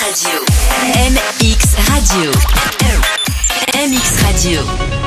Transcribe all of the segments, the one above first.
Radio. MX Radio. MX Radio.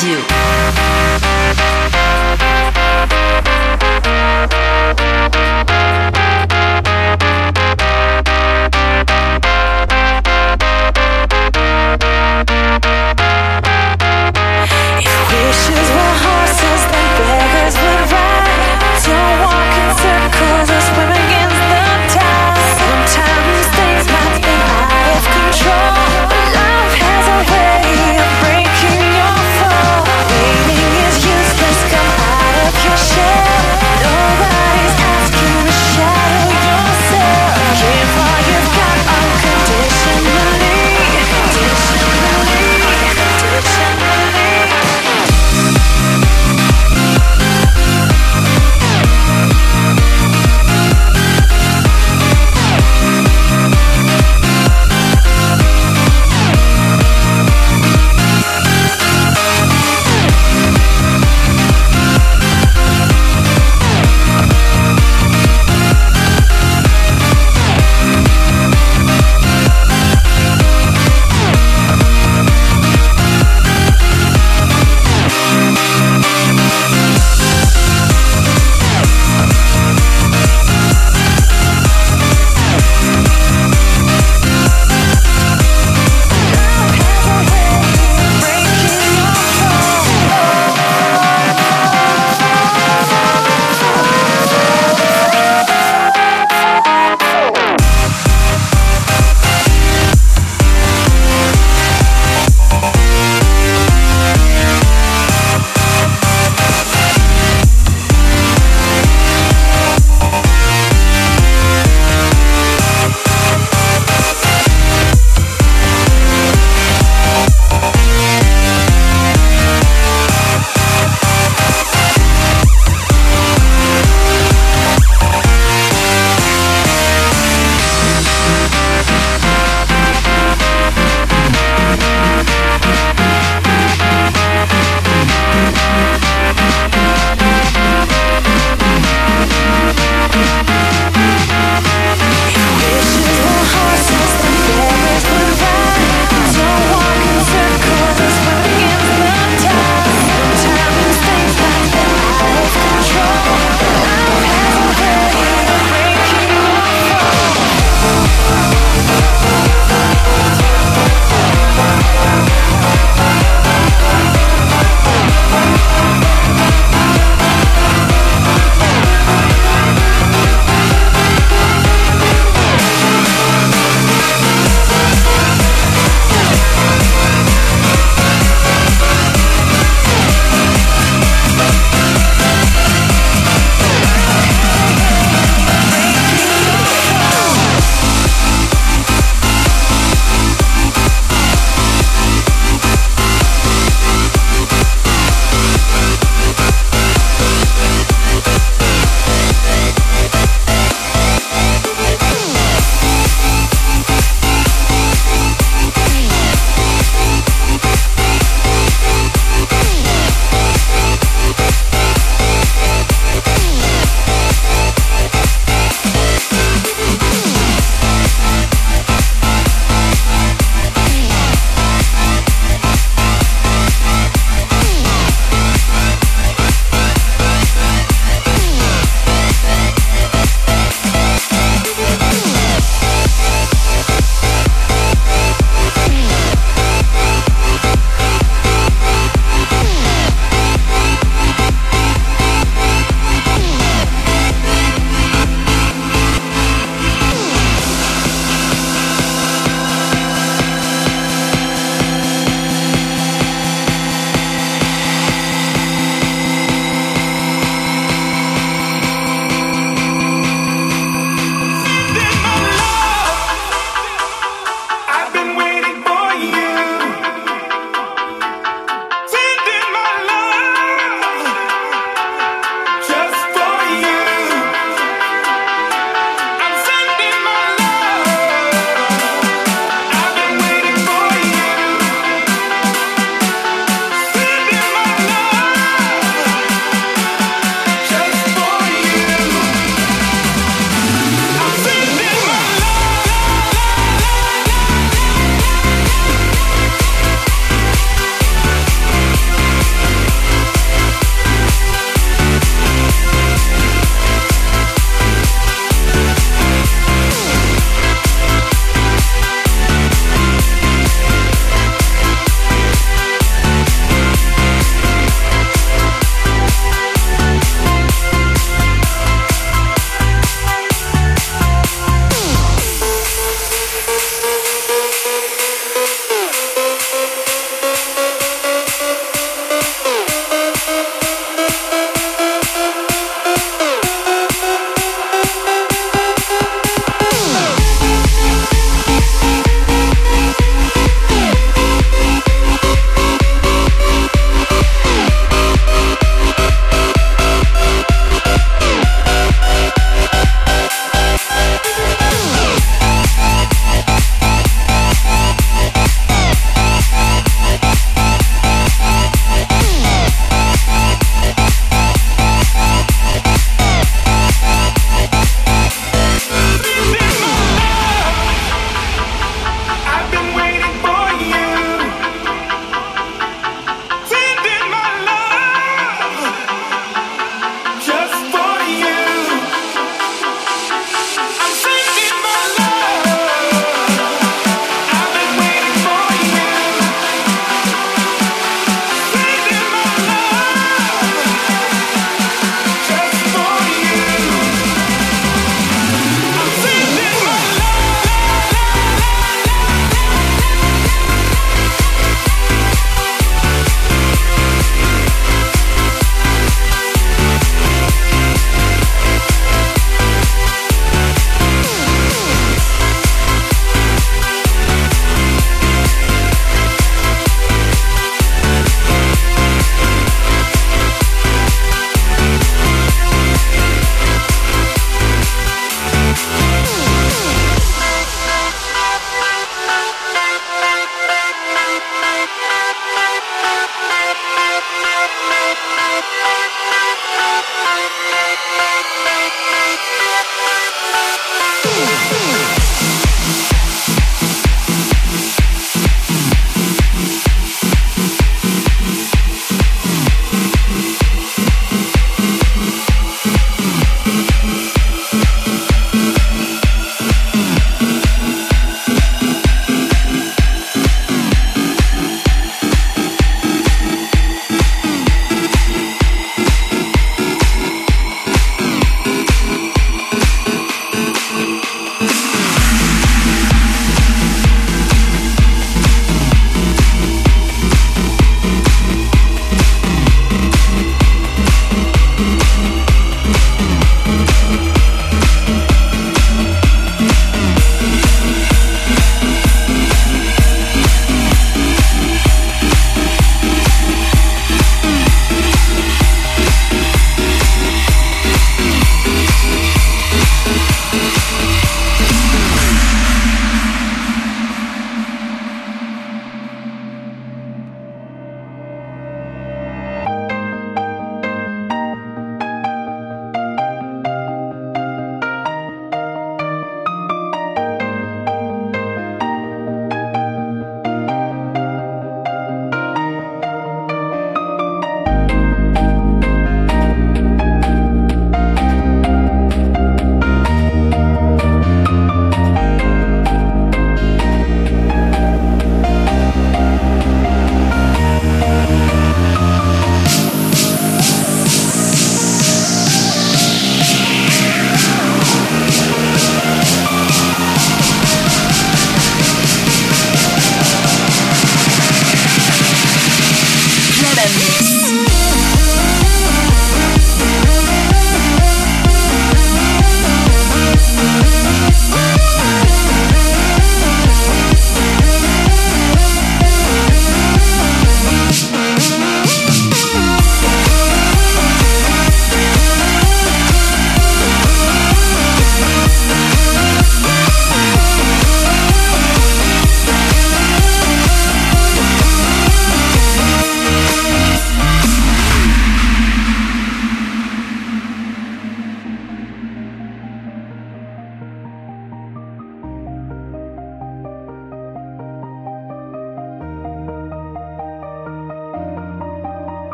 Waiting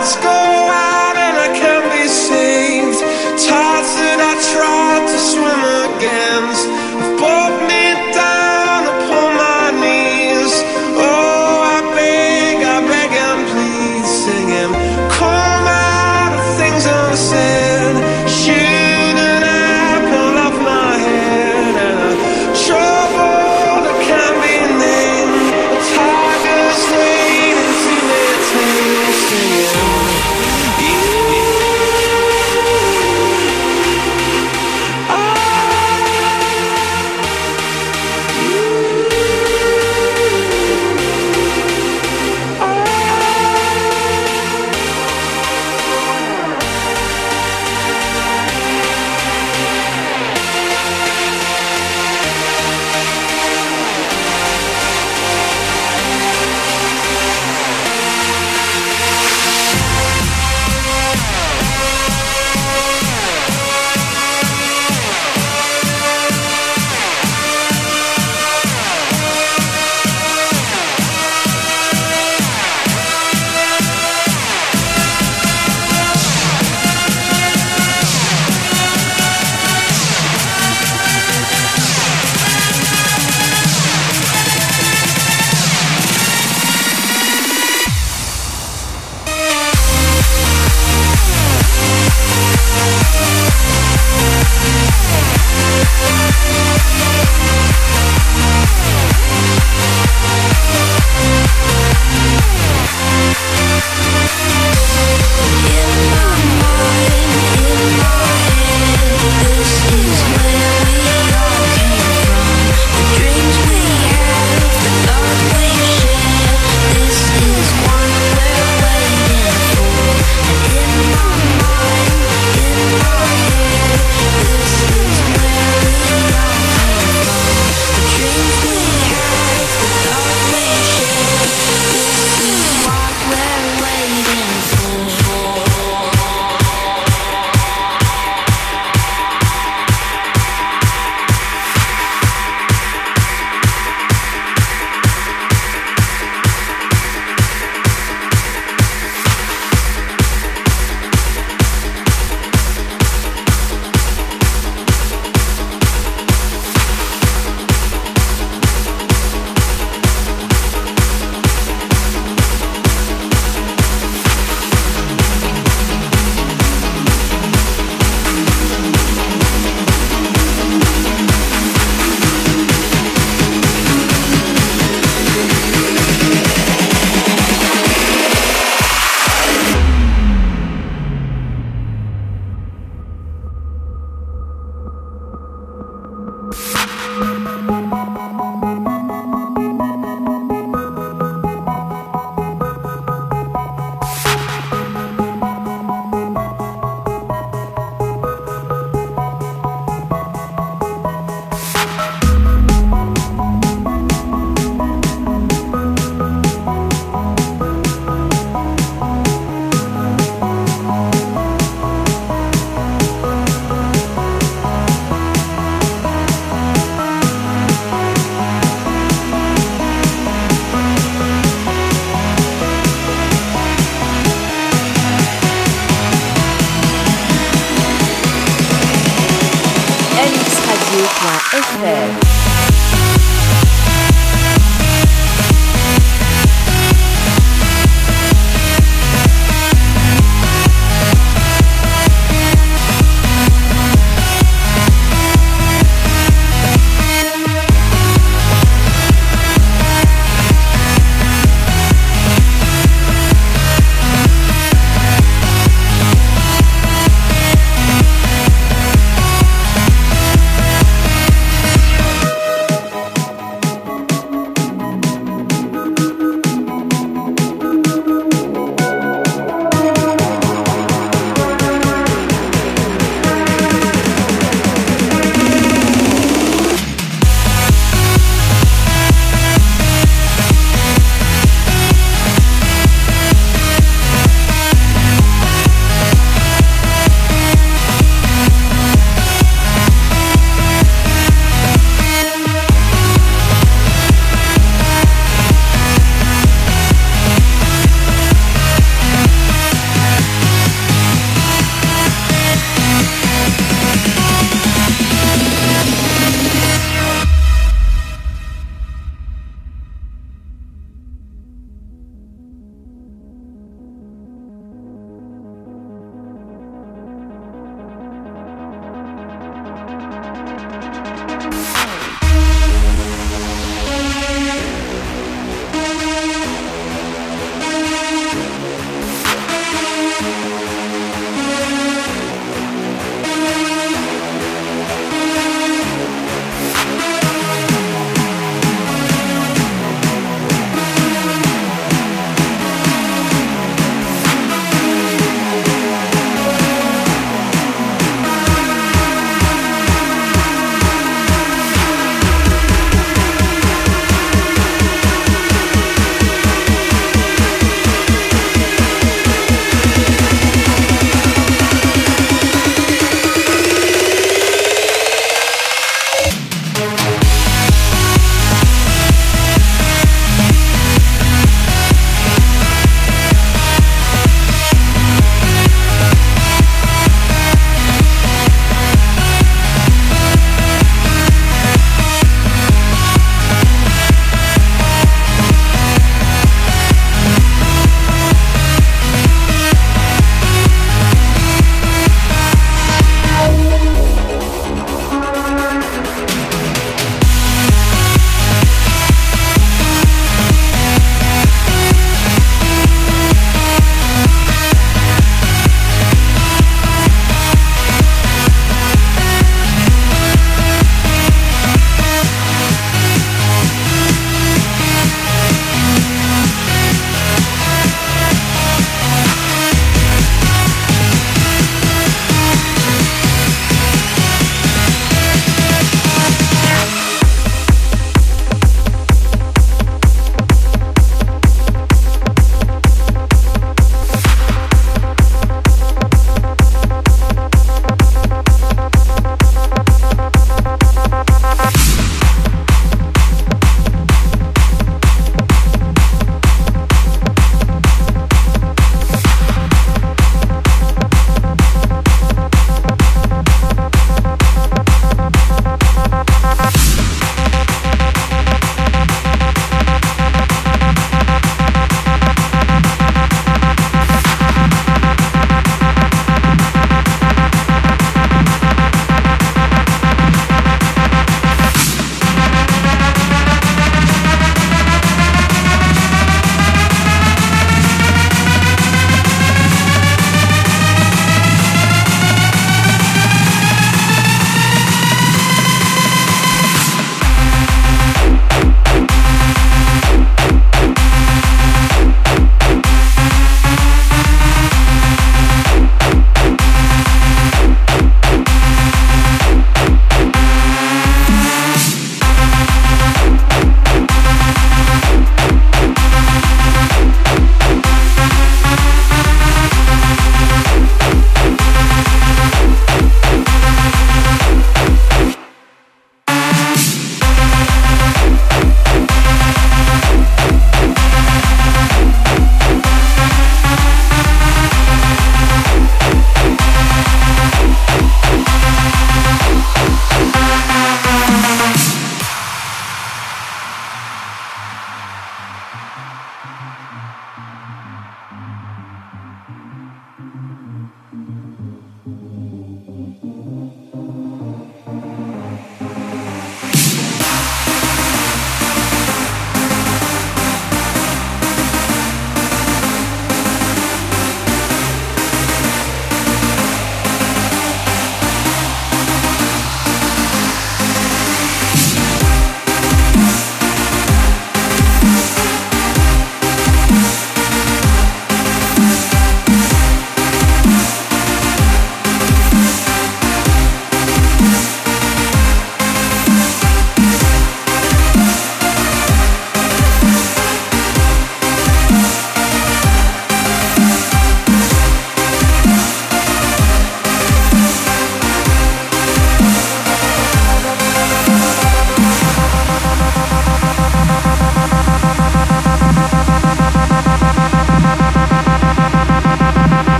Let's go.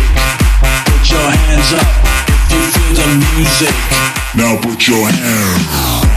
You came to party, I came to party. Light it up,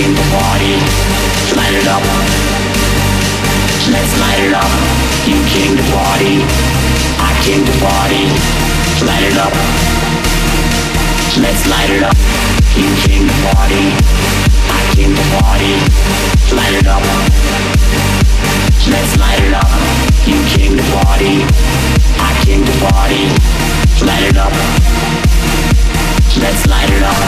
came to party. Light it up. Let's light it up. You came to party. I came to party. Light it up. Let's light it up. You came to party. I came to party. Light it up. Let's light it up. You came to party. I came to party. Light it up. Let's light it up,